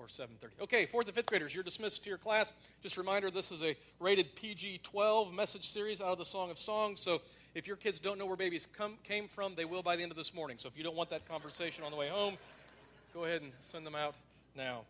or 7.30. Okay, fourth and fifth graders, you're dismissed to your class. Just a reminder, this is a rated PG-12 message series out of the Song of Songs. So if your kids don't know where babies come, came from, they will by the end of this morning. So if you don't want that conversation on the way home, go ahead and send them out now.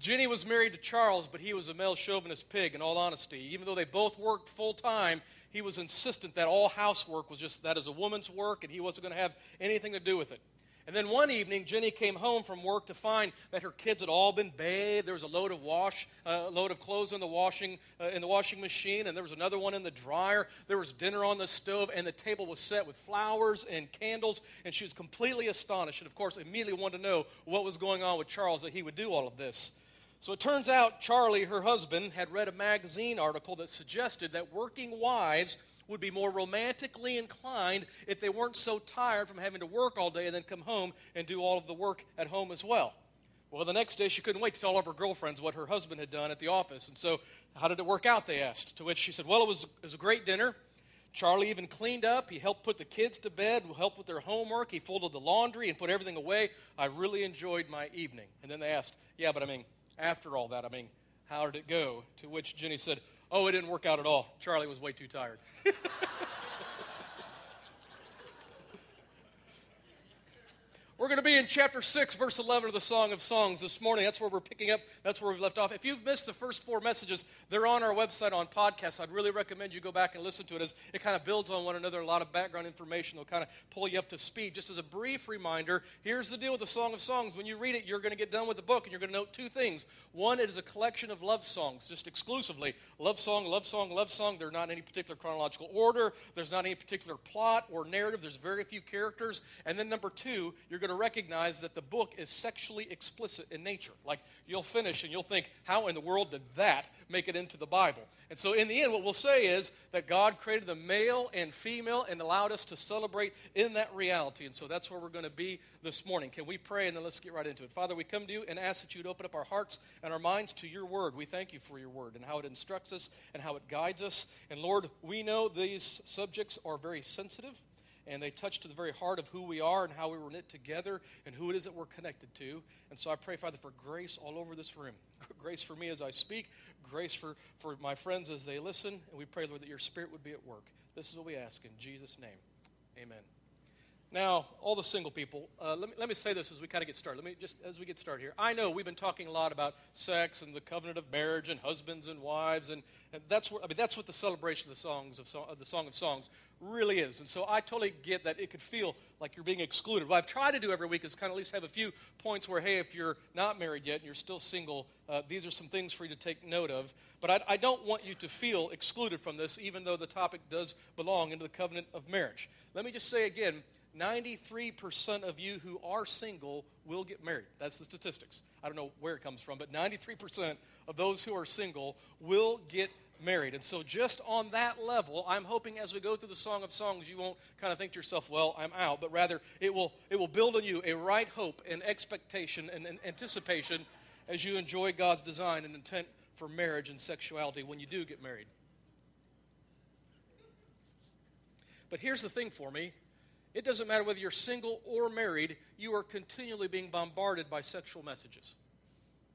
Jenny was married to Charles, but he was a male chauvinist pig, in all honesty. Even though they both worked full time, he was insistent that all housework was just that is a woman's work, and he wasn't going to have anything to do with it. And then one evening, Jenny came home from work to find that her kids had all been bathed. There was a load of wash, uh, load of clothes in the washing uh, in the washing machine, and there was another one in the dryer. There was dinner on the stove, and the table was set with flowers and candles. And she was completely astonished, and of course, immediately wanted to know what was going on with Charles that he would do all of this. So it turns out Charlie, her husband, had read a magazine article that suggested that working wives would be more romantically inclined if they weren't so tired from having to work all day and then come home and do all of the work at home as well. Well, the next day she couldn't wait to tell all of her girlfriends what her husband had done at the office. And so, how did it work out? They asked. To which she said, Well, it was, it was a great dinner. Charlie even cleaned up. He helped put the kids to bed, helped with their homework. He folded the laundry and put everything away. I really enjoyed my evening. And then they asked, Yeah, but I mean, after all that, I mean, how did it go? To which Jenny said, Oh, it didn't work out at all. Charlie was way too tired. We're going to be in chapter 6, verse 11 of the Song of Songs this morning. That's where we're picking up. That's where we've left off. If you've missed the first four messages, they're on our website on podcast. I'd really recommend you go back and listen to it as it kind of builds on one another. A lot of background information will kind of pull you up to speed. Just as a brief reminder, here's the deal with the Song of Songs. When you read it, you're going to get done with the book and you're going to note two things. One, it is a collection of love songs, just exclusively. Love song, love song, love song. They're not in any particular chronological order. There's not any particular plot or narrative. There's very few characters. And then number two, you're going to recognize that the book is sexually explicit in nature. Like you'll finish and you'll think, how in the world did that make it into the Bible? And so in the end, what we'll say is that God created the male and female and allowed us to celebrate in that reality. And so that's where we're going to be this morning. Can we pray and then let's get right into it? Father, we come to you and ask that you'd open up our hearts and our minds to your word. We thank you for your word and how it instructs us and how it guides us. And Lord, we know these subjects are very sensitive and they touch to the very heart of who we are and how we were knit together and who it is that we're connected to. And so I pray, Father, for grace all over this room. Grace for me as I speak, grace for, for my friends as they listen. And we pray, Lord, that your spirit would be at work. This is what we ask in Jesus' name. Amen. Now, all the single people, uh, let, me, let me say this as we kind of get started. Let me just, as we get started here. I know we've been talking a lot about sex and the covenant of marriage and husbands and wives, and, and that's, what, I mean, that's what the celebration of the, songs of, of the Song of Songs really is. And so I totally get that it could feel like you're being excluded. What I've tried to do every week is kind of at least have a few points where, hey, if you're not married yet and you're still single, uh, these are some things for you to take note of. But I, I don't want you to feel excluded from this, even though the topic does belong into the covenant of marriage. Let me just say again, 93% of you who are single will get married. That's the statistics. I don't know where it comes from, but 93% of those who are single will get married. And so, just on that level, I'm hoping as we go through the Song of Songs, you won't kind of think to yourself, well, I'm out, but rather it will, it will build in you a right hope and expectation and, and anticipation as you enjoy God's design and intent for marriage and sexuality when you do get married. But here's the thing for me it doesn't matter whether you're single or married, you are continually being bombarded by sexual messages.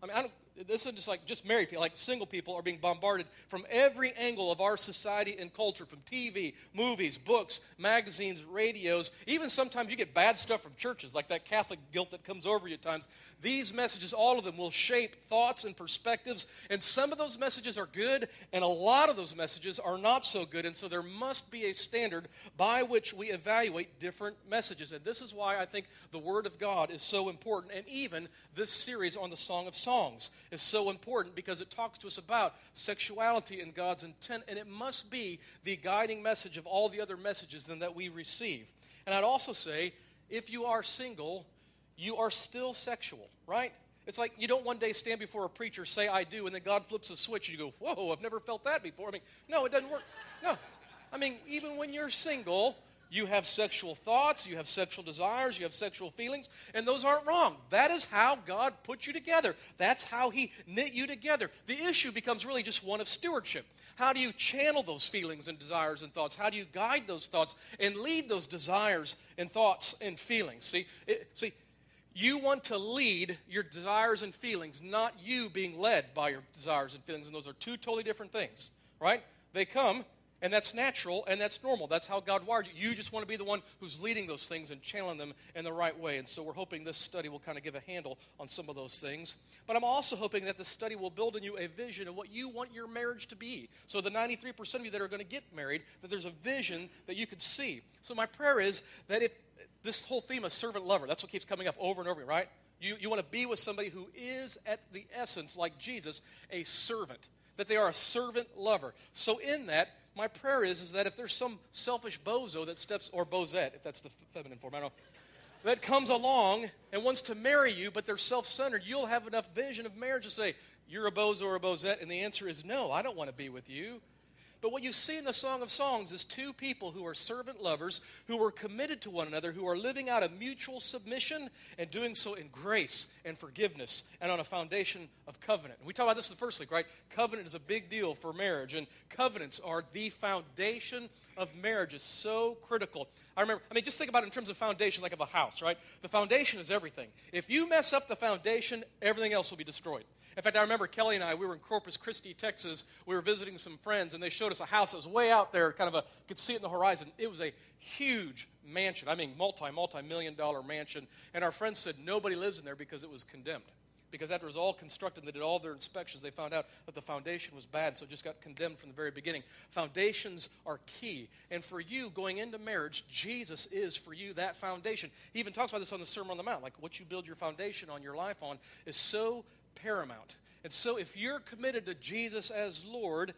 I mean, I don't, this isn't just like just married people, like single people are being bombarded from every angle of our society and culture from TV, movies, books, magazines, radios. Even sometimes you get bad stuff from churches, like that Catholic guilt that comes over you at times. These messages, all of them, will shape thoughts and perspectives. And some of those messages are good, and a lot of those messages are not so good. And so there must be a standard by which we evaluate different messages. And this is why I think the Word of God is so important, and even this series on the Song of Songs is so important because it talks to us about sexuality and God's intent, and it must be the guiding message of all the other messages then that we receive. And I'd also say, if you are single, you are still sexual, right? It's like you don't one day stand before a preacher, say, I do, and then God flips a switch and you go, Whoa, I've never felt that before. I mean, no, it doesn't work. No. I mean, even when you're single, you have sexual thoughts, you have sexual desires, you have sexual feelings, and those aren't wrong. That is how God put you together. That's how He knit you together. The issue becomes really just one of stewardship. How do you channel those feelings and desires and thoughts? How do you guide those thoughts and lead those desires and thoughts and feelings? See, it, see, You want to lead your desires and feelings, not you being led by your desires and feelings. And those are two totally different things, right? They come, and that's natural and that's normal. That's how God wired you. You just want to be the one who's leading those things and channeling them in the right way. And so we're hoping this study will kind of give a handle on some of those things. But I'm also hoping that the study will build in you a vision of what you want your marriage to be. So the 93% of you that are going to get married, that there's a vision that you could see. So my prayer is that if this whole theme of servant lover, that's what keeps coming up over and over, right? You, you want to be with somebody who is, at the essence, like Jesus, a servant, that they are a servant lover. So, in that, my prayer is, is that if there's some selfish bozo that steps, or bozette, if that's the feminine form, I don't know, that comes along and wants to marry you, but they're self centered, you'll have enough vision of marriage to say, You're a bozo or a bozette. And the answer is no, I don't want to be with you. But what you see in the Song of Songs is two people who are servant lovers, who are committed to one another, who are living out a mutual submission and doing so in grace and forgiveness and on a foundation of covenant. And we talked about this the first week, right? Covenant is a big deal for marriage, and covenants are the foundation of marriage. is so critical. I remember, I mean, just think about it in terms of foundation, like of a house, right? The foundation is everything. If you mess up the foundation, everything else will be destroyed. In fact, I remember Kelly and I, we were in Corpus Christi, Texas. We were visiting some friends, and they showed us a house that was way out there, kind of a, could see it in the horizon. It was a huge mansion. I mean, multi, multi million dollar mansion. And our friends said nobody lives in there because it was condemned. Because after it was all constructed, they did all their inspections, they found out that the foundation was bad, so it just got condemned from the very beginning. Foundations are key. And for you going into marriage, Jesus is for you that foundation. He even talks about this on the Sermon on the Mount. Like what you build your foundation on your life on is so paramount. And so, if you're committed to Jesus as Lord,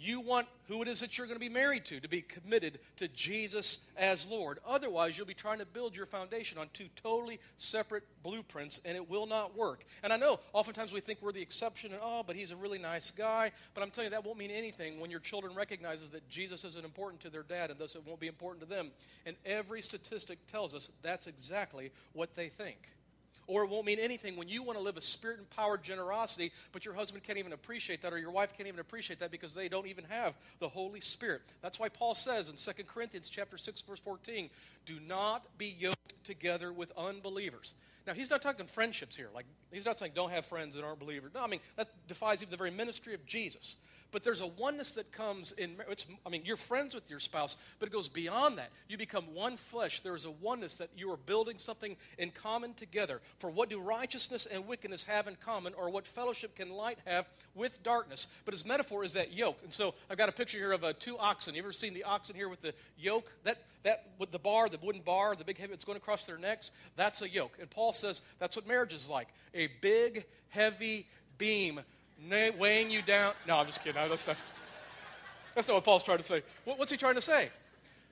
you want who it is that you're going to be married to to be committed to Jesus as Lord. Otherwise, you'll be trying to build your foundation on two totally separate blueprints, and it will not work. And I know oftentimes we think we're the exception, and oh, but he's a really nice guy. But I'm telling you, that won't mean anything when your children recognizes that Jesus isn't important to their dad, and thus it won't be important to them. And every statistic tells us that's exactly what they think or it won't mean anything when you want to live a spirit empowered generosity, but your husband can't even appreciate that, or your wife can't even appreciate that because they don't even have the Holy Spirit. That's why Paul says in 2 Corinthians chapter 6, verse 14, do not be yoked together with unbelievers. Now, he's not talking friendships here. Like, he's not saying don't have friends that aren't believers. No, I mean, that defies even the very ministry of Jesus. But there's a oneness that comes in. It's, I mean, you're friends with your spouse, but it goes beyond that. You become one flesh. There is a oneness that you are building something in common together. For what do righteousness and wickedness have in common, or what fellowship can light have with darkness? But his metaphor is that yoke. And so I've got a picture here of uh, two oxen. You ever seen the oxen here with the yoke? That that with the bar, the wooden bar, the big heavy that's going across their necks. That's a yoke. And Paul says that's what marriage is like: a big, heavy beam weighing you down. No, I'm just kidding. No, that's, not, that's not what Paul's trying to say. What, what's he trying to say?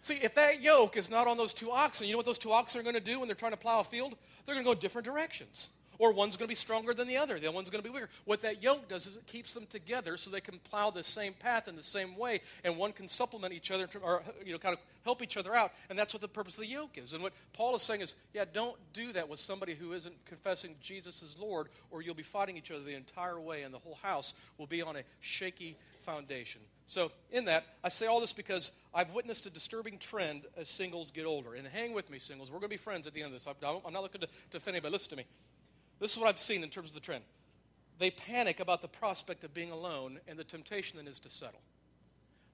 See, if that yoke is not on those two oxen, you know what those two oxen are going to do when they're trying to plow a field? They're going to go different directions. Or one's going to be stronger than the other. The other one's going to be weaker. What that yoke does is it keeps them together so they can plow the same path in the same way, and one can supplement each other or you know kind of help each other out. And that's what the purpose of the yoke is. And what Paul is saying is, yeah, don't do that with somebody who isn't confessing Jesus as Lord, or you'll be fighting each other the entire way, and the whole house will be on a shaky foundation. So, in that, I say all this because I've witnessed a disturbing trend as singles get older. And hang with me, singles. We're going to be friends at the end of this. I'm not looking to, to offend anybody. Listen to me. This is what I've seen in terms of the trend. They panic about the prospect of being alone and the temptation then is to settle.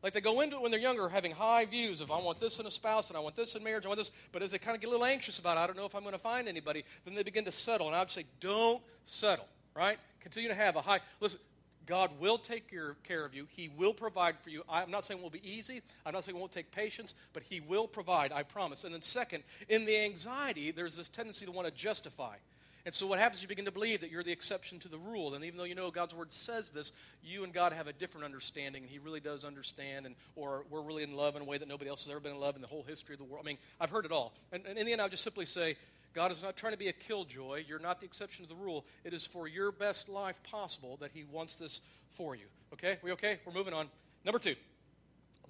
Like they go into it when they're younger having high views of I want this in a spouse and I want this in marriage, I want this, but as they kind of get a little anxious about it, I don't know if I'm going to find anybody, then they begin to settle. And I would say, don't settle, right? Continue to have a high listen, God will take care of you. He will provide for you. I'm not saying it will be easy. I'm not saying it won't take patience, but He will provide, I promise. And then, second, in the anxiety, there's this tendency to want to justify. And so what happens, is you begin to believe that you're the exception to the rule. And even though you know God's word says this, you and God have a different understanding, and He really does understand, and or we're really in love in a way that nobody else has ever been in love in the whole history of the world. I mean, I've heard it all. And, and in the end, I'll just simply say, God is not trying to be a killjoy. You're not the exception to the rule. It is for your best life possible that He wants this for you. Okay? We okay? We're moving on. Number two.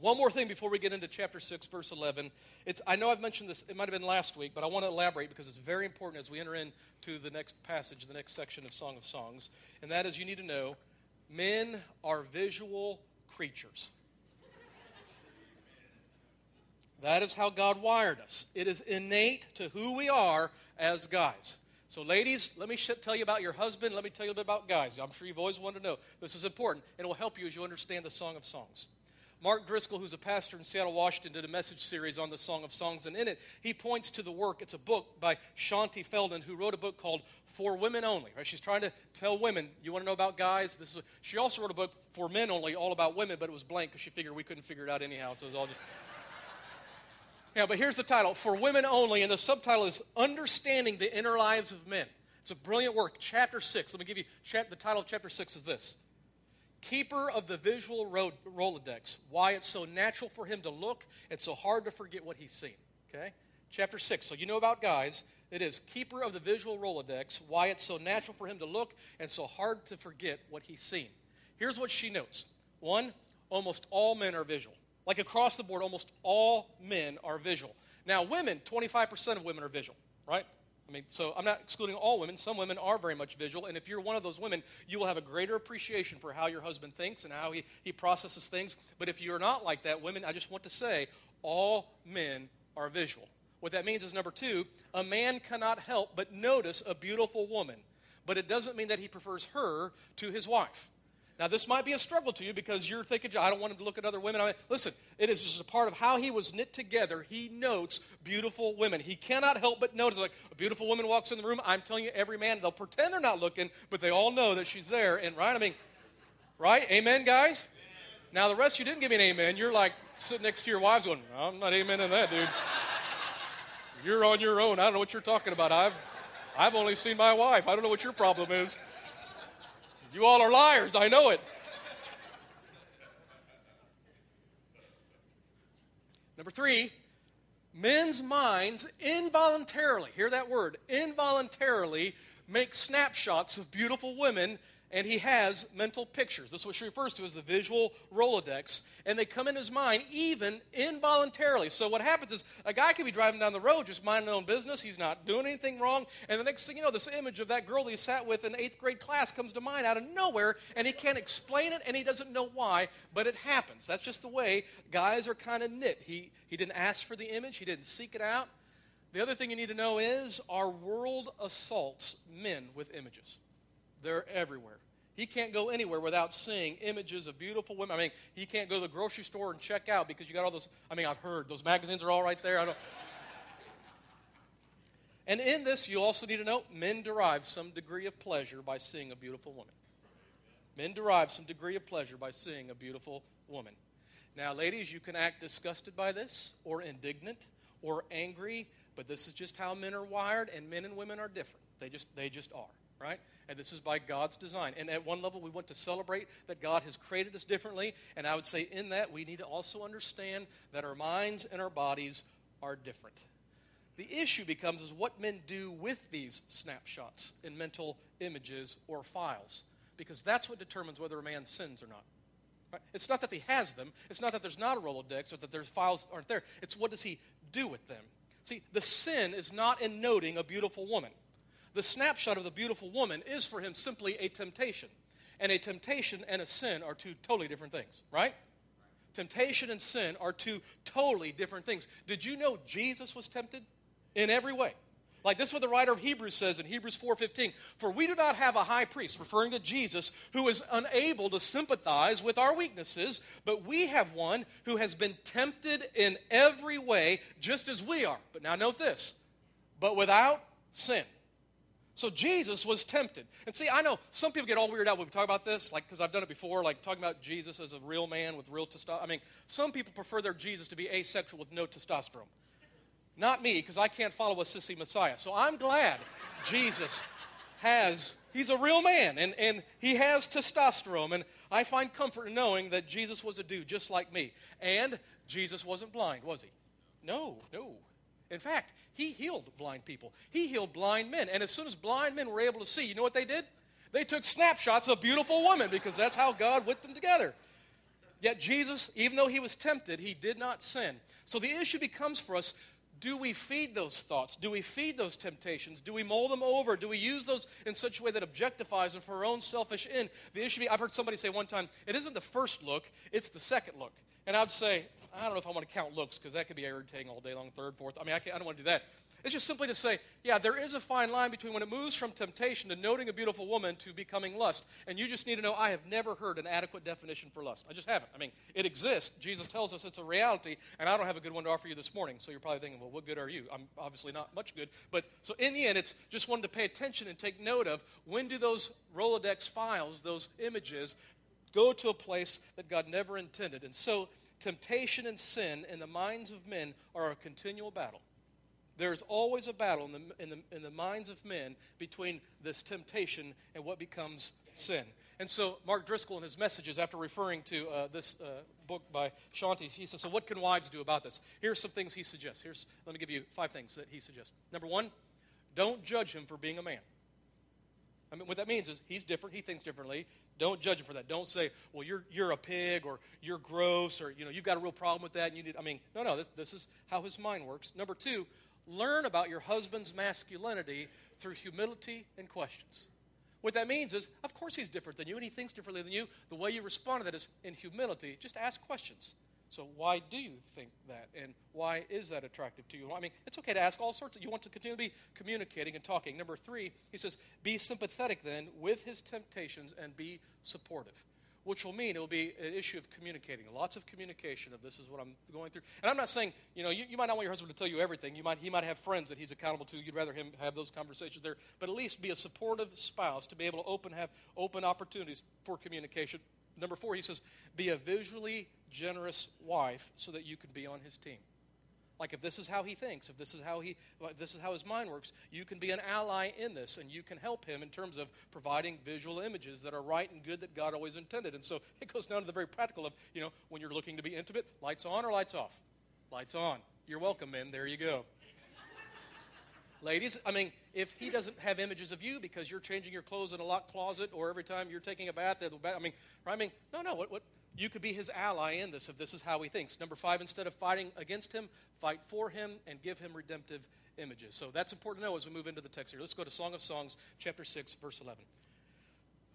One more thing before we get into chapter 6, verse 11. It's, I know I've mentioned this, it might have been last week, but I want to elaborate because it's very important as we enter into the next passage, the next section of Song of Songs. And that is you need to know men are visual creatures. That is how God wired us. It is innate to who we are as guys. So, ladies, let me sh- tell you about your husband. Let me tell you a bit about guys. I'm sure you've always wanted to know. This is important, and it will help you as you understand the Song of Songs. Mark Driscoll, who's a pastor in Seattle, Washington, did a message series on the Song of Songs, and in it, he points to the work. It's a book by Shaunti Feldhahn, who wrote a book called For Women Only. Right? She's trying to tell women, you want to know about guys? This is a, she also wrote a book for men only, all about women, but it was blank because she figured we couldn't figure it out anyhow, so it was all just. yeah, but here's the title For Women Only, and the subtitle is Understanding the Inner Lives of Men. It's a brilliant work. Chapter 6. Let me give you the title of chapter 6 is this keeper of the visual Rolodex, why it's so natural for him to look and so hard to forget what he's seen. Okay? Chapter 6. So you know about guys. It is keeper of the visual Rolodex, why it's so natural for him to look and so hard to forget what he's seen. Here's what she notes one, almost all men are visual. Like across the board, almost all men are visual. Now, women, 25% of women are visual, right? I mean, so I'm not excluding all women. Some women are very much visual, and if you're one of those women, you will have a greater appreciation for how your husband thinks and how he, he processes things. But if you're not like that, women, I just want to say, all men are visual. What that means is number two, a man cannot help but notice a beautiful woman, but it doesn't mean that he prefers her to his wife. Now, this might be a struggle to you because you're thinking, I don't want him to look at other women. I mean, listen, it is just a part of how he was knit together. He notes beautiful women. He cannot help but notice, like, a beautiful woman walks in the room. I'm telling you, every man, they'll pretend they're not looking, but they all know that she's there. And, right? I mean, right? Amen, guys? Now, the rest you didn't give me an amen. You're like sitting next to your wives going, I'm not amen in that, dude. You're on your own. I don't know what you're talking about. I've, I've only seen my wife. I don't know what your problem is. You all are liars, I know it. Number three, men's minds involuntarily, hear that word, involuntarily make snapshots of beautiful women and he has mental pictures. This is what she refers to as the visual Rolodex, and they come in his mind even involuntarily. So what happens is a guy can be driving down the road just minding his own business. He's not doing anything wrong, and the next thing you know, this image of that girl that he sat with in eighth grade class comes to mind out of nowhere, and he can't explain it, and he doesn't know why, but it happens. That's just the way guys are kind of knit. He he didn't ask for the image. He didn't seek it out. The other thing you need to know is our world assaults men with images. They're everywhere. He can't go anywhere without seeing images of beautiful women. I mean, he can't go to the grocery store and check out because you got all those. I mean, I've heard those magazines are all right there. I don't. and in this, you also need to know men derive some degree of pleasure by seeing a beautiful woman. Men derive some degree of pleasure by seeing a beautiful woman. Now, ladies, you can act disgusted by this, or indignant, or angry, but this is just how men are wired, and men and women are different. They just, they just are right? And this is by God's design. And at one level, we want to celebrate that God has created us differently. And I would say, in that, we need to also understand that our minds and our bodies are different. The issue becomes is what men do with these snapshots in mental images or files, because that's what determines whether a man sins or not. Right? It's not that he has them. It's not that there's not a Rolodex or that there's files aren't there. It's what does he do with them. See, the sin is not in noting a beautiful woman the snapshot of the beautiful woman is for him simply a temptation. And a temptation and a sin are two totally different things, right? Temptation and sin are two totally different things. Did you know Jesus was tempted in every way? Like this is what the writer of Hebrews says in Hebrews 4:15, "For we do not have a high priest, referring to Jesus, who is unable to sympathize with our weaknesses, but we have one who has been tempted in every way just as we are." But now note this, but without sin. So Jesus was tempted. And see, I know some people get all weirded out when we talk about this, like because I've done it before, like talking about Jesus as a real man with real testosterone. I mean, some people prefer their Jesus to be asexual with no testosterone. Not me, because I can't follow a sissy Messiah. So I'm glad Jesus has, he's a real man, and, and he has testosterone. And I find comfort in knowing that Jesus was a dude just like me. And Jesus wasn't blind, was he? No, no. In fact, he healed blind people. He healed blind men. And as soon as blind men were able to see, you know what they did? They took snapshots of beautiful women because that's how God whipped them together. Yet Jesus, even though he was tempted, he did not sin. So the issue becomes for us do we feed those thoughts? Do we feed those temptations? Do we mull them over? Do we use those in such a way that objectifies them for our own selfish end? The issue, I've heard somebody say one time, it isn't the first look, it's the second look. And I'd say, I don't know if I want to count looks because that could be irritating all day long, third, fourth. I mean, I, I don't want to do that. It's just simply to say, yeah, there is a fine line between when it moves from temptation to noting a beautiful woman to becoming lust. And you just need to know I have never heard an adequate definition for lust. I just haven't. I mean, it exists. Jesus tells us it's a reality, and I don't have a good one to offer you this morning. So you're probably thinking, well, what good are you? I'm obviously not much good. But so in the end, it's just wanted to pay attention and take note of when do those Rolodex files, those images, go to a place that God never intended. And so temptation and sin in the minds of men are a continual battle. There's always a battle in the, in, the, in the minds of men between this temptation and what becomes sin. And so, Mark Driscoll, in his messages, after referring to uh, this uh, book by Shaunti, he says, So, what can wives do about this? Here's some things he suggests. Here's, let me give you five things that he suggests. Number one, don't judge him for being a man. I mean, what that means is he's different, he thinks differently. Don't judge him for that. Don't say, well, you're, you're a pig or you're gross or, you know, you've got a real problem with that. And you need, I mean, no, no, this, this is how his mind works. Number two, learn about your husband's masculinity through humility and questions. What that means is, of course, he's different than you and he thinks differently than you. The way you respond to that is in humility. Just ask questions. So, why do you think that? And why is that attractive to you? I mean, it's okay to ask all sorts of, you want to continue to be communicating and talking. Number three, he says, be sympathetic then with his temptations and be supportive which will mean it will be an issue of communicating. Lots of communication of this is what I'm going through. And I'm not saying, you know, you, you, might not want your husband to tell you everything. You might, he might have friends that he's accountable to. You'd rather him have those conversations there. But at least be a supportive spouse to be able to open, have open opportunities for communication. Number four, he says, be a visually generous wife so that you can be on his team. Like if this is how he thinks, if this is how he, this is how his mind works, you can be an ally in this, and you can help him in terms of providing visual images that are right and good that God always intended. And so it goes down to the very practical of, you know, when you're looking to be intimate, lights on or lights off? Lights on. You're welcome, men. There you go. Ladies, I mean, if he doesn't have images of you because you're changing your clothes in a locked closet or every time you're taking a bath, I mean, I mean, no, no, what, what, you could be his ally in this if this is how he thinks. Number five, instead of fighting against him, fight for him and give him redemptive images. So that's important to know as we move into the text here. Let's go to Song of Songs, chapter 6, verse 11.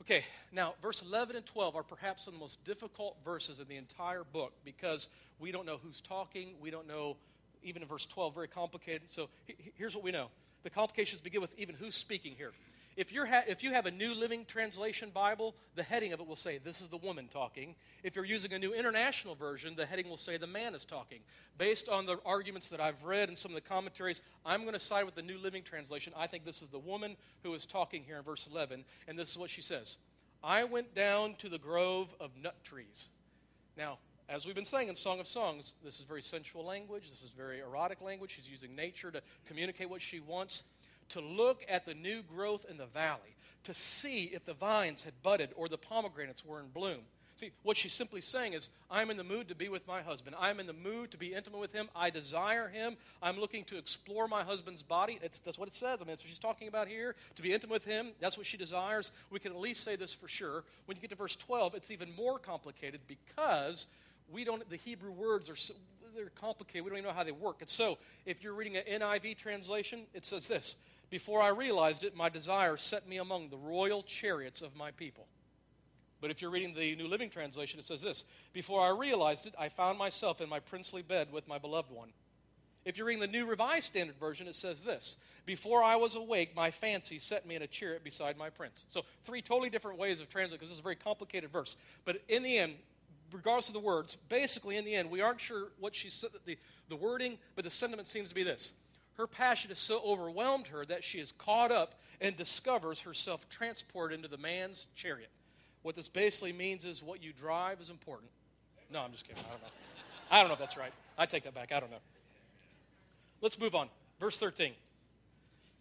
Okay, now, verse 11 and 12 are perhaps some of the most difficult verses in the entire book because we don't know who's talking. We don't know, even in verse 12, very complicated. So here's what we know the complications begin with even who's speaking here. If, you're ha- if you have a New Living Translation Bible, the heading of it will say, This is the woman talking. If you're using a New International Version, the heading will say, The man is talking. Based on the arguments that I've read and some of the commentaries, I'm going to side with the New Living Translation. I think this is the woman who is talking here in verse 11, and this is what she says I went down to the grove of nut trees. Now, as we've been saying in Song of Songs, this is very sensual language. This is very erotic language. She's using nature to communicate what she wants to look at the new growth in the valley, to see if the vines had budded or the pomegranates were in bloom. See, what she's simply saying is, I'm in the mood to be with my husband. I'm in the mood to be intimate with him. I desire him. I'm looking to explore my husband's body. It's, that's what it says. I mean, that's what she's talking about here. To be intimate with him, that's what she desires. We can at least say this for sure. When you get to verse 12, it's even more complicated because we don't, the Hebrew words are so, they're complicated. We don't even know how they work. And so, if you're reading an NIV translation, it says this before I realized it, my desire set me among the royal chariots of my people. But if you're reading the New Living Translation, it says this Before I realized it, I found myself in my princely bed with my beloved one. If you're reading the New Revised Standard Version, it says this Before I was awake, my fancy set me in a chariot beside my prince. So, three totally different ways of translating because this is a very complicated verse. But in the end, regardless of the words, basically in the end, we aren't sure what she said, the, the wording, but the sentiment seems to be this her passion has so overwhelmed her that she is caught up and discovers herself transported into the man's chariot. What this basically means is what you drive is important. No, I'm just kidding. I don't know. I don't know if that's right. I take that back. I don't know. Let's move on. Verse 13.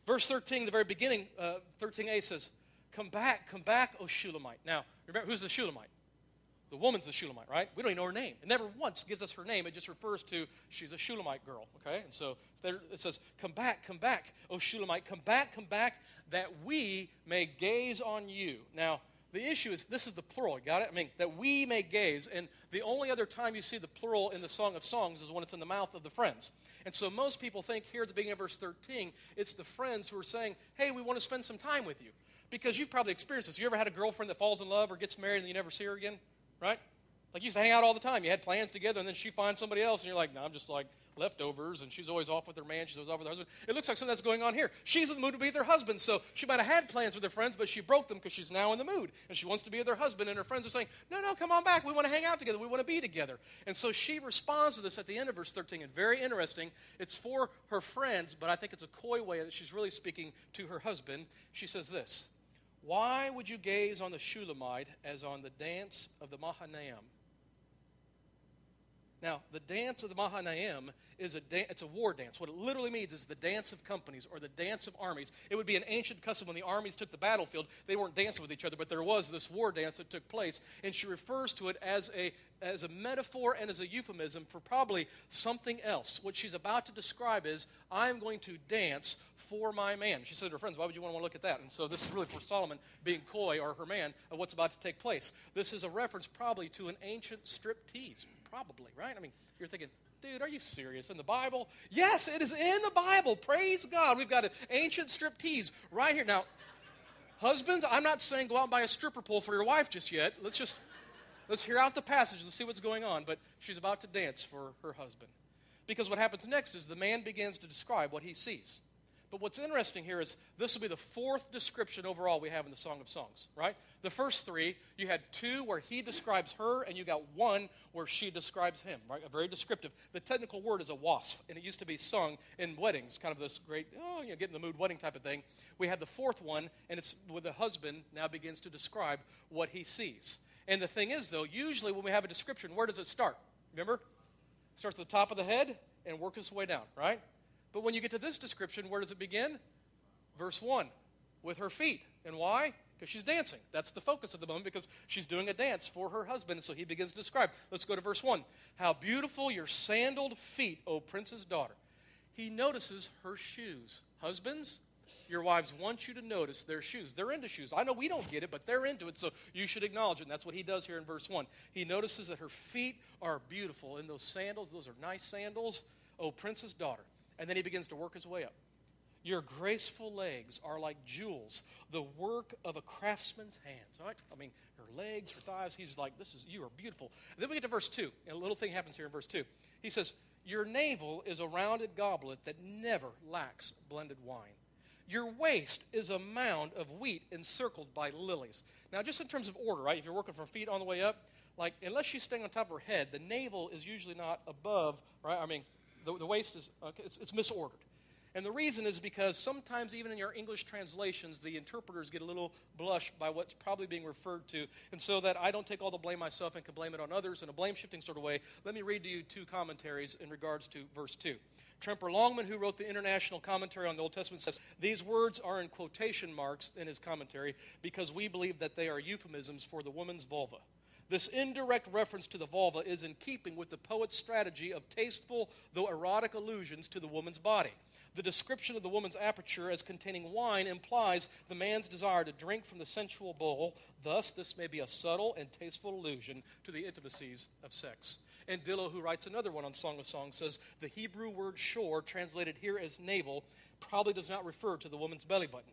Verse 13, the very beginning, uh, 13a says, Come back, come back, O Shulamite. Now, remember, who's the Shulamite? The woman's the Shulamite, right? We don't even know her name. It never once gives us her name. It just refers to she's a Shulamite girl, okay? And so there, it says, Come back, come back, O Shulamite, come back, come back, that we may gaze on you. Now, the issue is this is the plural, got it? I mean, that we may gaze. And the only other time you see the plural in the Song of Songs is when it's in the mouth of the friends. And so most people think here at the beginning of verse 13, it's the friends who are saying, Hey, we want to spend some time with you. Because you've probably experienced this. You ever had a girlfriend that falls in love or gets married and you never see her again? Right? Like you used to hang out all the time. You had plans together, and then she finds somebody else, and you're like, no, I'm just like leftovers, and she's always off with her man, she's always off with her husband. It looks like something that's going on here. She's in the mood to be with her husband, so she might have had plans with her friends, but she broke them because she's now in the mood, and she wants to be with her husband, and her friends are saying, no, no, come on back. We want to hang out together. We want to be together. And so she responds to this at the end of verse 13, and very interesting. It's for her friends, but I think it's a coy way that she's really speaking to her husband. She says this Why would you gaze on the Shulamite as on the dance of the Mahanaim? Now, the dance of the Mahanaim is a da- it's a war dance. What it literally means is the dance of companies or the dance of armies. It would be an ancient custom when the armies took the battlefield. They weren't dancing with each other, but there was this war dance that took place, and she refers to it as a as a metaphor and as a euphemism for probably something else. What she's about to describe is, I'm going to dance for my man. She said to her friends, Why would you want to look at that? And so this is really for Solomon being coy or her man of what's about to take place. This is a reference probably to an ancient strip tease. Probably, right? I mean, you're thinking, dude, are you serious? In the Bible? Yes, it is in the Bible. Praise God. We've got an ancient striptease right here. Now, husbands, I'm not saying go out and buy a stripper pole for your wife just yet. Let's just let's hear out the passage and see what's going on. But she's about to dance for her husband. Because what happens next is the man begins to describe what he sees. But what's interesting here is this will be the fourth description overall we have in the Song of Songs, right? The first three, you had two where he describes her, and you got one where she describes him, right? A very descriptive. The technical word is a wasf, and it used to be sung in weddings, kind of this great, oh, you know, get in the mood wedding type of thing. We have the fourth one, and it's where the husband now begins to describe what he sees. And the thing is, though, usually when we have a description, where does it start? Remember? It starts at the top of the head and works its way down, right? But when you get to this description, where does it begin? Verse 1 with her feet. And why? Because she's dancing. That's the focus of the moment because she's doing a dance for her husband. So he begins to describe. Let's go to verse 1. How beautiful your sandaled feet, O prince's daughter. He notices her shoes. Husbands, your wives want you to notice their shoes. They're into shoes. I know we don't get it, but they're into it, so you should acknowledge it. And that's what he does here in verse 1. He notices that her feet are beautiful. In those sandals, those are nice sandals. Oh, princess daughter. And then he begins to work his way up. Your graceful legs are like jewels, the work of a craftsman's hands. All right? I mean, her legs, her thighs, he's like, this is, you are beautiful. And then we get to verse 2, and a little thing happens here in verse 2. He says, Your navel is a rounded goblet that never lacks blended wine. Your waist is a mound of wheat encircled by lilies. Now, just in terms of order, right? If you're working from feet on the way up, like, unless she's staying on top of her head, the navel is usually not above, right? I mean, the, the waist is, it's, it's misordered. And the reason is because sometimes, even in your English translations, the interpreters get a little blushed by what's probably being referred to. And so that I don't take all the blame myself and can blame it on others in a blame shifting sort of way, let me read to you two commentaries in regards to verse 2. Tremper Longman, who wrote the International Commentary on the Old Testament, says these words are in quotation marks in his commentary because we believe that they are euphemisms for the woman's vulva. This indirect reference to the vulva is in keeping with the poet's strategy of tasteful, though erotic, allusions to the woman's body. The description of the woman's aperture as containing wine implies the man's desire to drink from the sensual bowl. Thus, this may be a subtle and tasteful allusion to the intimacies of sex. And Dillow, who writes another one on Song of Songs, says the Hebrew word shore, translated here as navel, probably does not refer to the woman's belly button.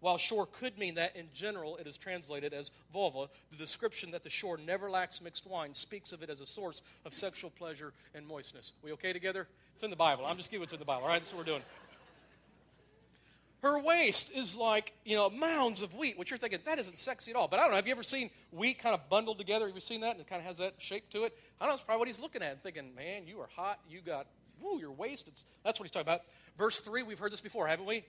While shore could mean that, in general, it is translated as vulva. The description that the shore never lacks mixed wine speaks of it as a source of sexual pleasure and moistness. We okay together? It's in the Bible. I'm just giving it to the Bible, all right? That's what we're doing. Her waist is like, you know, mounds of wheat, which you're thinking, that isn't sexy at all. But I don't know, have you ever seen wheat kind of bundled together? Have you seen that? And it kind of has that shape to it? I don't know, it's probably what he's looking at and thinking, man, you are hot. You got, woo, your waist. It's, that's what he's talking about. Verse 3, we've heard this before, haven't we?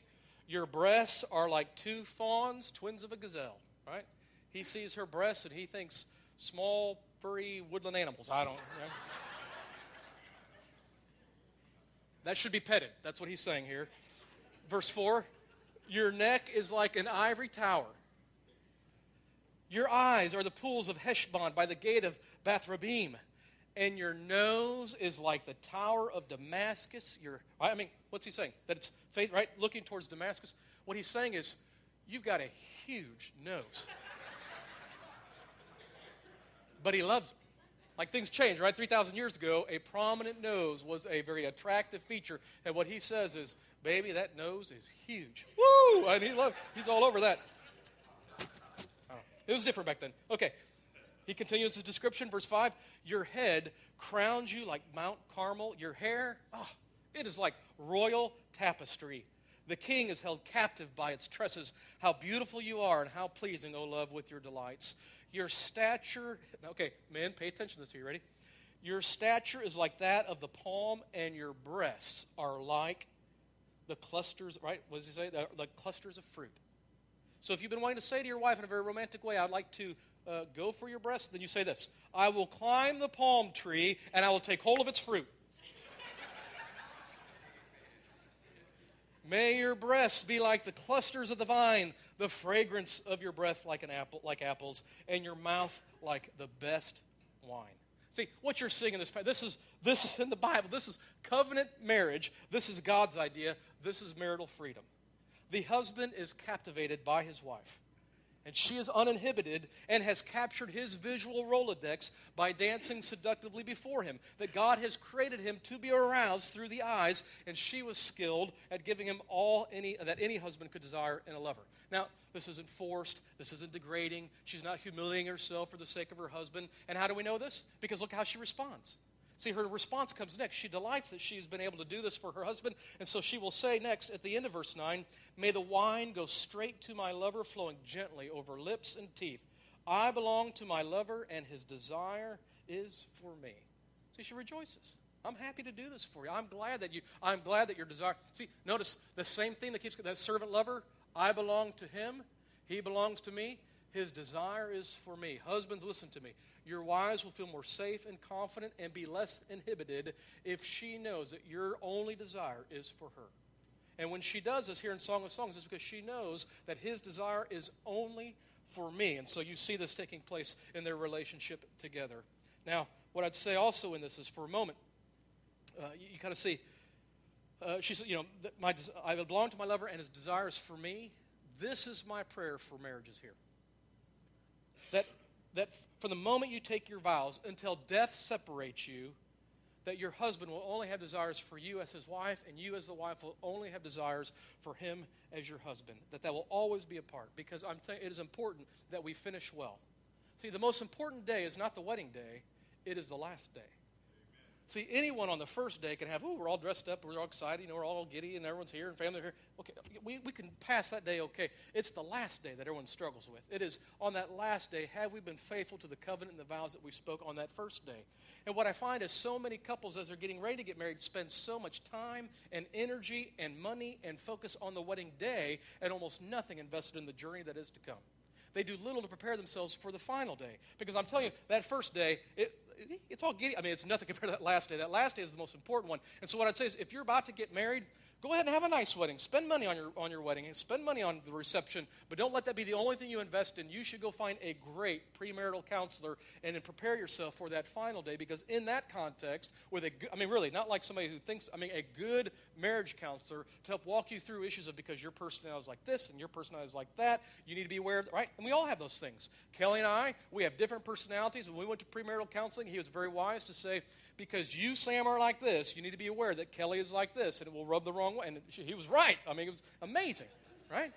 Your breasts are like two fawns, twins of a gazelle, right? He sees her breasts and he thinks small, furry woodland animals. I don't. That should be petted. That's what he's saying here. Verse 4 Your neck is like an ivory tower. Your eyes are the pools of Heshbon by the gate of Bath-rabbim and your nose is like the tower of Damascus. Your, I mean, what's he saying? That it's faith, right? Looking towards Damascus. What he's saying is, you've got a huge nose. but he loves it. Like things change, right? 3,000 years ago, a prominent nose was a very attractive feature. And what he says is, baby, that nose is huge. Woo! And he loves, he's all over that. It was different back then. Okay, He continues the description, verse 5 Your head crowns you like Mount Carmel. Your hair, oh, it is like royal tapestry. The king is held captive by its tresses. How beautiful you are, and how pleasing, O love, with your delights. Your stature, okay, men, pay attention to this. Are you ready? Your stature is like that of the palm, and your breasts are like the clusters, right? What does he say? The, the clusters of fruit. So if you've been wanting to say to your wife in a very romantic way, I'd like to uh, go for your breast, then you say this I will climb the palm tree, and I will take hold of its fruit. May your breasts be like the clusters of the vine, the fragrance of your breath like an apple, like apples, and your mouth like the best wine. See, what you're seeing in this, this is, this is in the Bible. This is covenant marriage. This is God's idea. This is marital freedom. The husband is captivated by his wife and she is uninhibited and has captured his visual Rolodex by dancing seductively before him. That God has created him to be aroused through the eyes, and she was skilled at giving him all any, that any husband could desire in a lover. Now, this isn't forced, this isn't degrading, she's not humiliating herself for the sake of her husband. And how do we know this? Because look how she responds. See, her response comes next. She delights that she's been able to do this for her husband. And so she will say next at the end of verse 9 May the wine go straight to my lover, flowing gently over lips and teeth. I belong to my lover, and his desire is for me. See, she rejoices. I'm happy to do this for you. I'm glad that you. I'm glad that your desire. See, notice the same thing that keeps that servant lover. I belong to him. He belongs to me. His desire is for me. Husbands, listen to me. Your wives will feel more safe and confident and be less inhibited if she knows that your only desire is for her. And when she does this here in Song of Songs, it's because she knows that his desire is only for me. And so you see this taking place in their relationship together. Now, what I'd say also in this is for a moment, uh, you, you kind of see, uh, she said, you know, my, I belong to my lover and his desire is for me. This is my prayer for marriages here. That that from the moment you take your vows until death separates you, that your husband will only have desires for you as his wife, and you as the wife will only have desires for him as your husband. That that will always be a part, because I'm t- it is important that we finish well. See, the most important day is not the wedding day; it is the last day. See, anyone on the first day can have, oh, we're all dressed up, we're all excited, you know, we're all giddy, and everyone's here, and family here. Okay, we, we can pass that day okay. It's the last day that everyone struggles with. It is on that last day, have we been faithful to the covenant and the vows that we spoke on that first day? And what I find is so many couples, as they're getting ready to get married, spend so much time and energy and money and focus on the wedding day and almost nothing invested in the journey that is to come. They do little to prepare themselves for the final day. Because I'm telling you, that first day, it, it's all giddy. I mean, it's nothing compared to that last day. That last day is the most important one. And so, what I'd say is if you're about to get married, go ahead and have a nice wedding. Spend money on your, on your wedding and spend money on the reception, but don't let that be the only thing you invest in. You should go find a great premarital counselor and then prepare yourself for that final day because, in that context, with a, I mean, really, not like somebody who thinks, I mean, a good marriage counselor to help walk you through issues of because your personality is like this and your personality is like that. You need to be aware of right? And we all have those things. Kelly and I, we have different personalities. When we went to premarital counseling, he was very wise to say, because you, Sam, are like this, you need to be aware that Kelly is like this, and it will rub the wrong way. And she, he was right. I mean, it was amazing, right?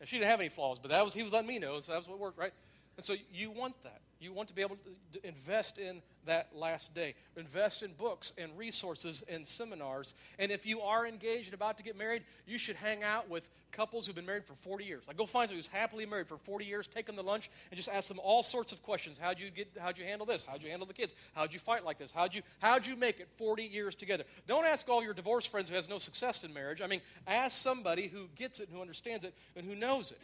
And she didn't have any flaws, but that was he was letting me know, so that was what worked, right? And so you want that. You want to be able to invest in that last day. Invest in books and resources and seminars. And if you are engaged and about to get married, you should hang out with couples who've been married for 40 years. Like go find somebody who's happily married for 40 years, take them to lunch, and just ask them all sorts of questions. How'd you get how'd you handle this? How'd you handle the kids? How'd you fight like this? How'd you how'd you make it 40 years together? Don't ask all your divorced friends who has no success in marriage. I mean, ask somebody who gets it and who understands it and who knows it.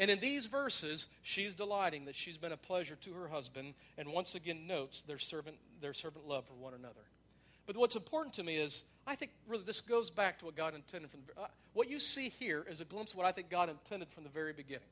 And in these verses, she's delighting that she's been a pleasure to her husband, and once again notes their servant, their servant love for one another. But what's important to me is, I think really this goes back to what God intended from the, uh, what you see here is a glimpse of what I think God intended from the very beginning.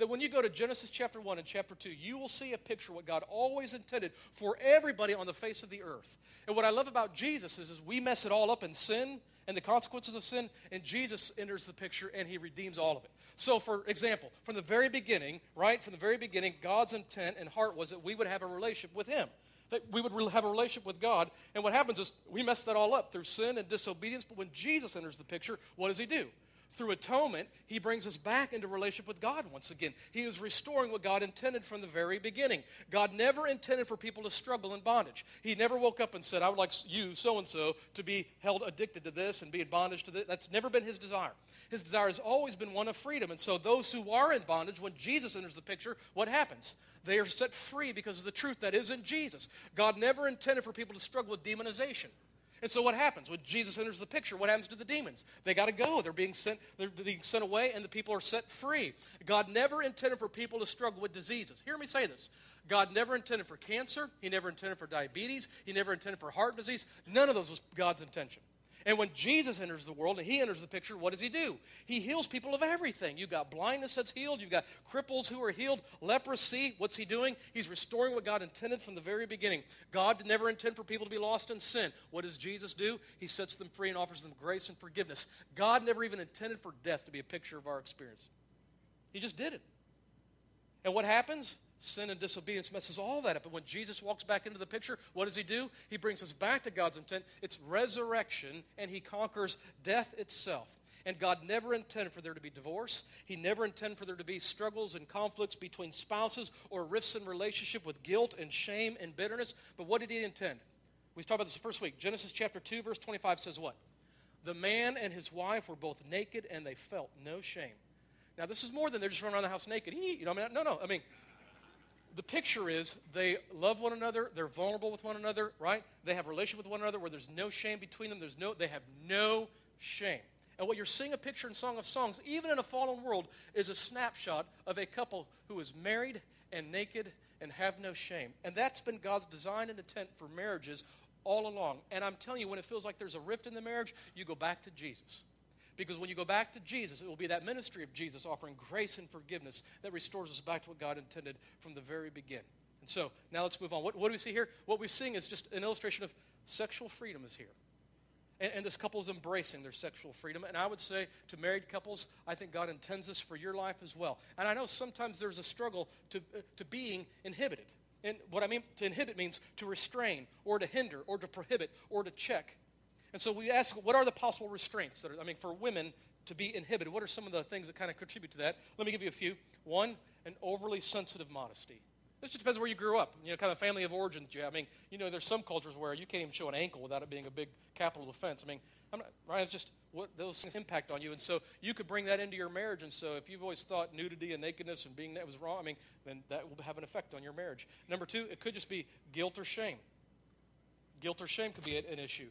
That when you go to Genesis chapter 1 and chapter 2, you will see a picture what God always intended for everybody on the face of the earth. And what I love about Jesus is, is we mess it all up in sin and the consequences of sin, and Jesus enters the picture and he redeems all of it. So, for example, from the very beginning, right, from the very beginning, God's intent and heart was that we would have a relationship with him. That we would have a relationship with God. And what happens is we mess that all up through sin and disobedience. But when Jesus enters the picture, what does he do? Through atonement, he brings us back into relationship with God once again. He is restoring what God intended from the very beginning. God never intended for people to struggle in bondage. He never woke up and said, I would like you, so and so, to be held addicted to this and be in bondage to this. That's never been his desire. His desire has always been one of freedom. And so, those who are in bondage, when Jesus enters the picture, what happens? They are set free because of the truth that is in Jesus. God never intended for people to struggle with demonization. And so what happens when Jesus enters the picture? What happens to the demons? They got to go. They're being sent. They're being sent away, and the people are set free. God never intended for people to struggle with diseases. Hear me say this: God never intended for cancer. He never intended for diabetes. He never intended for heart disease. None of those was God's intention. And when Jesus enters the world and he enters the picture, what does he do? He heals people of everything. You've got blindness that's healed, you've got cripples who are healed, leprosy. What's he doing? He's restoring what God intended from the very beginning. God never intended for people to be lost in sin. What does Jesus do? He sets them free and offers them grace and forgiveness. God never even intended for death to be a picture of our experience, He just did it. And what happens? Sin and disobedience messes all that up. But when Jesus walks back into the picture, what does he do? He brings us back to God's intent. It's resurrection, and he conquers death itself. And God never intended for there to be divorce. He never intended for there to be struggles and conflicts between spouses or rifts in relationship with guilt and shame and bitterness. But what did he intend? We talked about this the first week. Genesis chapter 2, verse 25 says what? The man and his wife were both naked and they felt no shame. Now, this is more than they're just running around the house naked. You know, I mean, no, no. I mean, the picture is they love one another, they're vulnerable with one another, right? They have relationship with one another where there's no shame between them. There's no, they have no shame. And what you're seeing a picture in Song of Songs, even in a fallen world, is a snapshot of a couple who is married and naked and have no shame. And that's been God's design and intent for marriages all along. And I'm telling you, when it feels like there's a rift in the marriage, you go back to Jesus. Because when you go back to Jesus, it will be that ministry of Jesus offering grace and forgiveness that restores us back to what God intended from the very beginning. And so now let's move on. What, what do we see here? What we're seeing is just an illustration of sexual freedom is here. And, and, this couple is embracing their sexual freedom. And I would say to married couples, I think God intends this for your life as well. And I know sometimes there's a struggle to, uh, to being inhibited. And what I mean to inhibit means to restrain or to hinder or to prohibit or to check. And so we ask, what are the possible restraints that are, I mean, for women to be inhibited? What are some of the things that kind of contribute to that? Let me give you a few. One, an overly sensitive modesty. This just depends where you grew up, you know, kind of family of origin. I mean, you know, there's some cultures where you can't even show an ankle without it being a big capital offense. I mean, I'm not, right? It's just what those things impact on you, and so you could bring that into your marriage. And so, if you've always thought nudity and nakedness and being that was wrong, I mean, then that will have an effect on your marriage. Number two, it could just be guilt or shame. Guilt or shame could be an issue.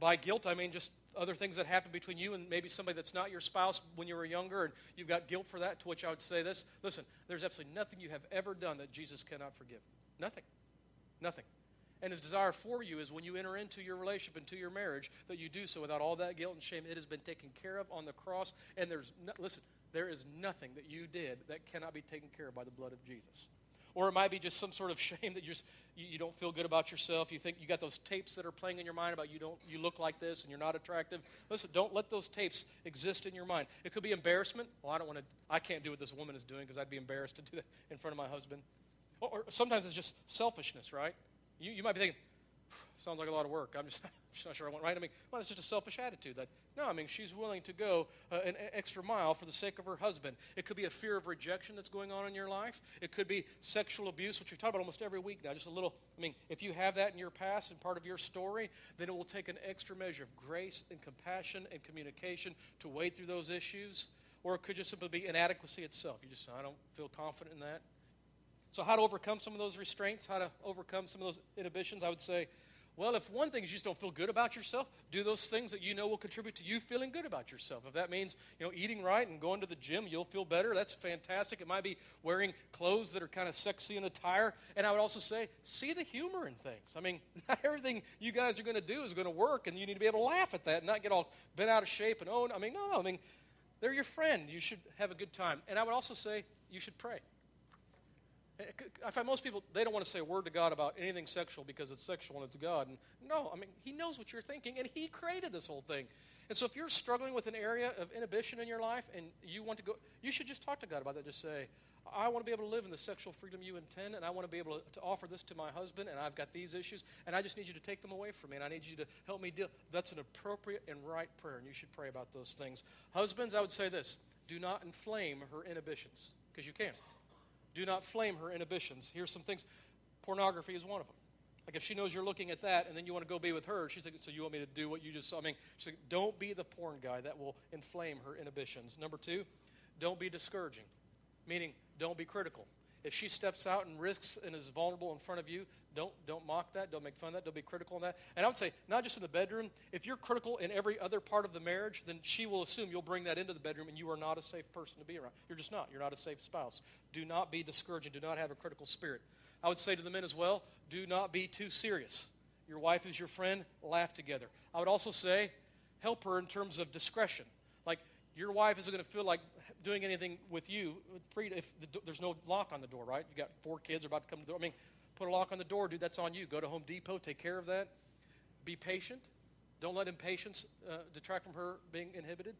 By guilt, I mean just other things that happen between you and maybe somebody that's not your spouse when you were younger, and you've got guilt for that, to which I would say this listen, there's absolutely nothing you have ever done that Jesus cannot forgive. Nothing. Nothing. And his desire for you is when you enter into your relationship, into your marriage, that you do so without all that guilt and shame. It has been taken care of on the cross. And there's, no, listen, there is nothing that you did that cannot be taken care of by the blood of Jesus. Or it might be just some sort of shame that you just you, you, don't feel good about yourself. You think you got those tapes that are playing in your mind about you don't you look like this and you're not attractive. Listen, don't let those tapes exist in your mind. It could be embarrassment. Well, I don't want to. I can't do what this woman is doing because I'd be embarrassed to do that in front of my husband. Or, or sometimes it's just selfishness, right? You, you might be thinking, sounds like a lot of work. I'm just, I'm just not sure I want right. I mean, well, it's just a selfish attitude. That no, I mean, she's willing to go uh, an extra mile for the sake of her husband. It could be a fear of rejection that's going on in your life. It could be sexual abuse, which we've talked about almost every week now. Just a little. I mean, if you have that in your past and part of your story, then it will take an extra measure of grace and compassion and communication to wade through those issues. Or it could just simply be inadequacy itself. You just, I don't feel confident in that. So, how to overcome some of those restraints, how to overcome some of those inhibitions, I would say well, if one thing is you just don't feel good about yourself, do those things that you know will contribute to you feeling good about yourself. If that means, you know, eating right and going to the gym, you'll feel better. That's fantastic. It might be wearing clothes that are kind of sexy in attire. And I would also say, see the humor in things. I mean, not everything you guys are going to do is going to work, and you need to be able to laugh at that and not get all bent out of shape and oh, I mean, no, I mean, they're your friend. You should have a good time. And I would also say you should pray. Eh, I find most people, they don't want to say a word to God about anything sexual because it's sexual and it's God. And no, I mean, He knows what you're thinking and He created this whole thing. And so if you're struggling with an area of inhibition in your life and you want to go, you should just talk to God about that. Just say, I want to be able to live in the sexual freedom you intend, and I want to be able to offer this to my husband, and I've got these issues, and I just need you to take them away from me, and I need you to help me deal. That's an appropriate and right prayer, and you should pray about those things. Husbands, I would say this do not inflame her inhibitions, because you can. Do not flame her inhibitions. Here's some things. Pornography is one of them. Like if she knows you're looking at that and then you want to go be with her, she's like, so you want me to do what you just saw? I mean, she's like, don't be the porn guy. That will inflame her inhibitions. Number two, don't be discouraging, meaning don't be critical. If she steps out and risks and is vulnerable in front of you, don't, don't mock that. Don't make fun of that. Don't be critical in that. And I would say, not just in the bedroom, if you're critical in every other part of the marriage, then she will assume you'll bring that into the bedroom and you are not a safe person to be around. You're just not. You're not a safe spouse. Do not be discouraging. Do not have a critical spirit. I would say to the men as well, do not be too serious. Your wife is your friend, laugh together. I would also say, help her in terms of discretion. Like, your wife isn't going to feel like doing anything with you free. if the, there's no lock on the door, right? You got four kids are about to come to the door. I mean, put a lock on the door, dude, that's on you. Go to Home Depot, take care of that. Be patient. Don't let impatience uh, detract from her being inhibited.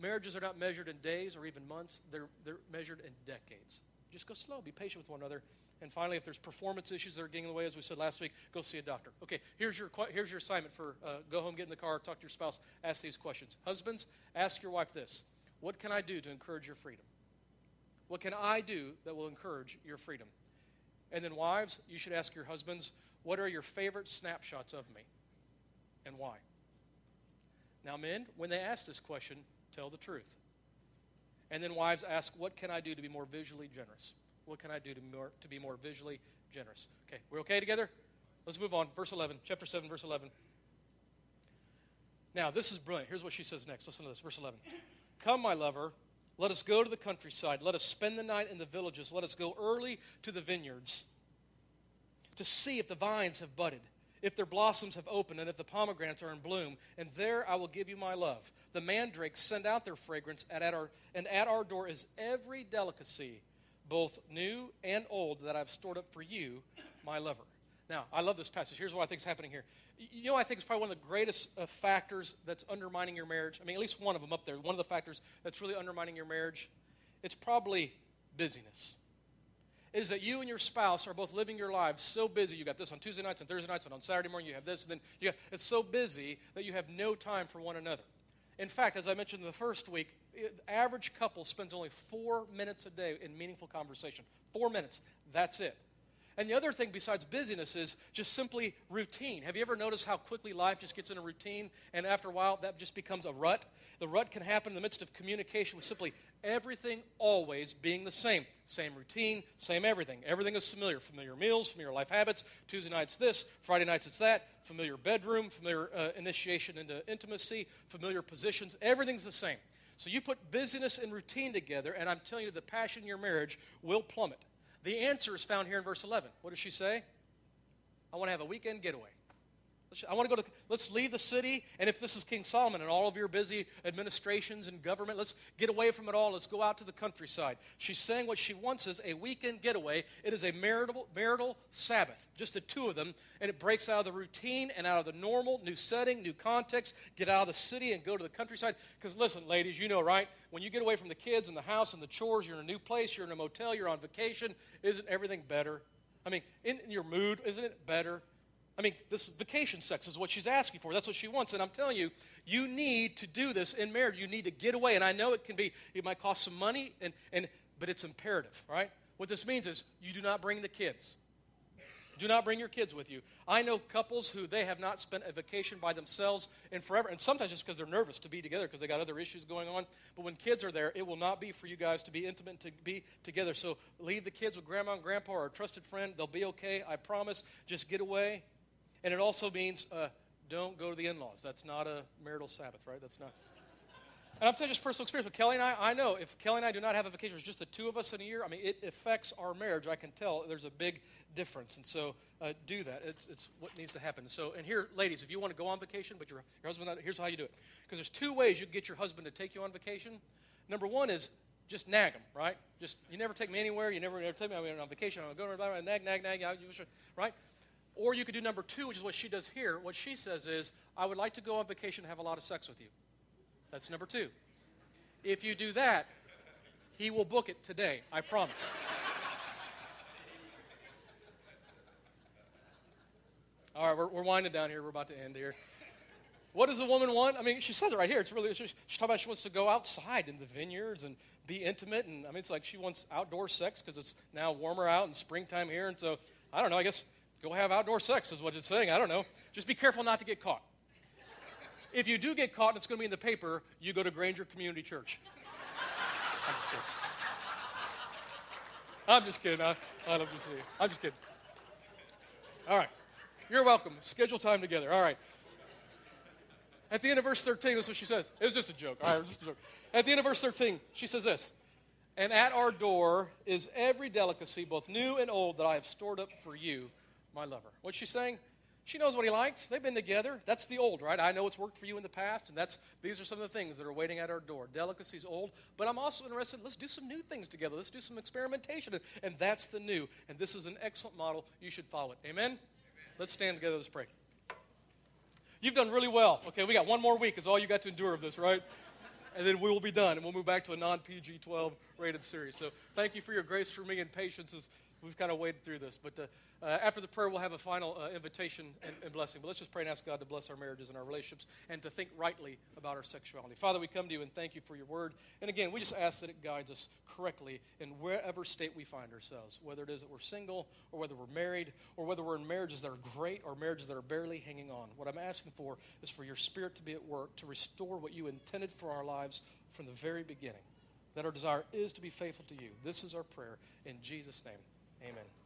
Marriages are not measured in days or even months, they're, they're measured in decades. Just go slow, be patient with one another, and finally, if there's performance issues that are getting in the way, as we said last week, go see a doctor. Okay, here's your, here's your assignment for uh, go home, get in the car, talk to your spouse, ask these questions. Husbands, ask your wife this What can I do to encourage your freedom? What can I do that will encourage your freedom? And then, wives, you should ask your husbands, What are your favorite snapshots of me? And why? Now, men, when they ask this question, tell the truth. And then, wives, ask, What can I do to be more visually generous? What can I do to, more, to be more visually generous? Okay, we're okay together? Let's move on. Verse 11, chapter 7, verse 11. Now, this is brilliant. Here's what she says next. Listen to this. Verse 11. Come, my lover, let us go to the countryside. Let us spend the night in the villages. Let us go early to the vineyards to see if the vines have budded, if their blossoms have opened, and if the pomegranates are in bloom. And there I will give you my love. The mandrakes send out their fragrance, and at our, and at our door is every delicacy both new and old, that I've stored up for you, my lover. Now, I love this passage. Here's what I think is happening here. You know, I think it's probably one of the greatest uh, factors that's undermining your marriage. I mean, at least one of them up there. One of the factors that's really undermining your marriage. It's probably busyness. Is that you and your spouse are both living your lives so busy? You got this on Tuesday nights and Thursday nights, and on Saturday morning you have this, and then you got, it's so busy that you have no time for one another. In fact, as I mentioned in the first week, the average couple spends only four minutes a day in meaningful conversation. Four minutes. That's it. And the other thing besides busyness is just simply routine. Have you ever noticed how quickly life just gets in a routine and after a while that just becomes a rut? The rut can happen in the midst of communication with simply everything always being the same. Same routine, same everything. Everything is familiar. Familiar meals, familiar life habits. Tuesday nights this, Friday nights it's that. Familiar bedroom, familiar uh, initiation into intimacy, familiar positions. Everything's the same. So you put busyness and routine together, and I'm telling you, the passion in your marriage will plummet. The answer is found here in verse 11. What does she say? I want to have a weekend getaway. I want to go to, let's leave the city. And if this is King Solomon and all of your busy administrations and government, let's get away from it all. Let's go out to the countryside. She's saying what she wants is a weekend getaway. It is a marital, marital Sabbath, just the two of them. And it breaks out of the routine and out of the normal, new setting, new context. Get out of the city and go to the countryside. Because listen, ladies, you know, right? When you get away from the kids and the house and the chores, you're in a new place, you're in a motel, you're on vacation. Isn't everything better? I mean, in your mood, isn't it better? I mean, this vacation sex is what she's asking for. That's what she wants. And I'm telling you, you need to do this in marriage. You need to get away. And I know it can be, it might cost some money, and, and, but it's imperative, right? What this means is you do not bring the kids. Do not bring your kids with you. I know couples who they have not spent a vacation by themselves in forever, and sometimes just because they're nervous to be together because they got other issues going on. But when kids are there, it will not be for you guys to be intimate to be together. So leave the kids with grandma and grandpa or a trusted friend. They'll be okay. I promise. Just get away and it also means uh, don't go to the in laws. That's not a marital Sabbath, right? That's not. And I'm telling you just personal experience But Kelly and I. I know if Kelly and I do not have a vacation, it's just the two of us in a year. I mean, it affects our marriage. I can tell there's a big difference. And so uh, do that. It's, it's what needs to happen. So, and here, ladies, if you want to go on vacation, but your, your husband, here's how you do it. Because there's two ways you get your husband to take you on vacation. Number one is just nag him, right? Just you never take me anywhere. You never, never take me on vacation. I'm going to nag, nag, nag, right? Or you could do number two, which is what she does here. What she says is, I would like to go on vacation and have a lot of sex with you. That's number two. If you do that, He will book it today, I promise. All right, we're, we're winding down here. We're about to end here. What does a woman want? I mean, she says it right here. It's really, she's, she's talking about she wants to go outside in the vineyards and be intimate. And I mean, it's like she wants outdoor sex because it's now warmer out and springtime here. And so, I don't know, I guess go have outdoor sex is what it's saying. I don't know. Just be careful not to get caught. If you do get caught and it's going to be in the paper, you go to Granger Community Church. I'm just kidding. I'm just kidding. I, I love to see you. I'm just kidding. All right. You're welcome. Schedule time together. All right. At the end of verse 13, this is what she says. It was just a joke. All right, just a joke. At the end of verse 13, she says this And at our door is every delicacy, both new and old, that I have stored up for you, my lover. What's she saying? She knows what he likes. They've been together. That's the old, right? I know it's worked for you in the past, and that's these are some of the things that are waiting at our door. Delicacies old, but I'm also interested. Let's do some new things together. Let's do some experimentation, and that's the new. And this is an excellent model. You should follow it. Amen. Amen. Let's stand together. Let's pray. You've done really well. Okay, we got one more week, is all you got to endure of this, right? And then we will be done, and we'll move back to a non PG 12 rated series. So thank you for your grace for me and patience as we've kind of waded through this. But uh, uh, after the prayer, we'll have a final uh, invitation and, and, blessing. But let's just pray and ask God to bless our marriages and our relationships and to think rightly about our sexuality. Father, we come to you and thank you for your word. And again, we just ask that it guides us correctly in wherever state we find ourselves, whether it is that we're single or whether we're married or whether we're in marriages that are great or marriages that are barely hanging on. What I'm asking for is for your spirit to be at work to restore what you intended for our lives from the very beginning. That our desire is to be faithful to you. This is our prayer. In Jesus' name, amen.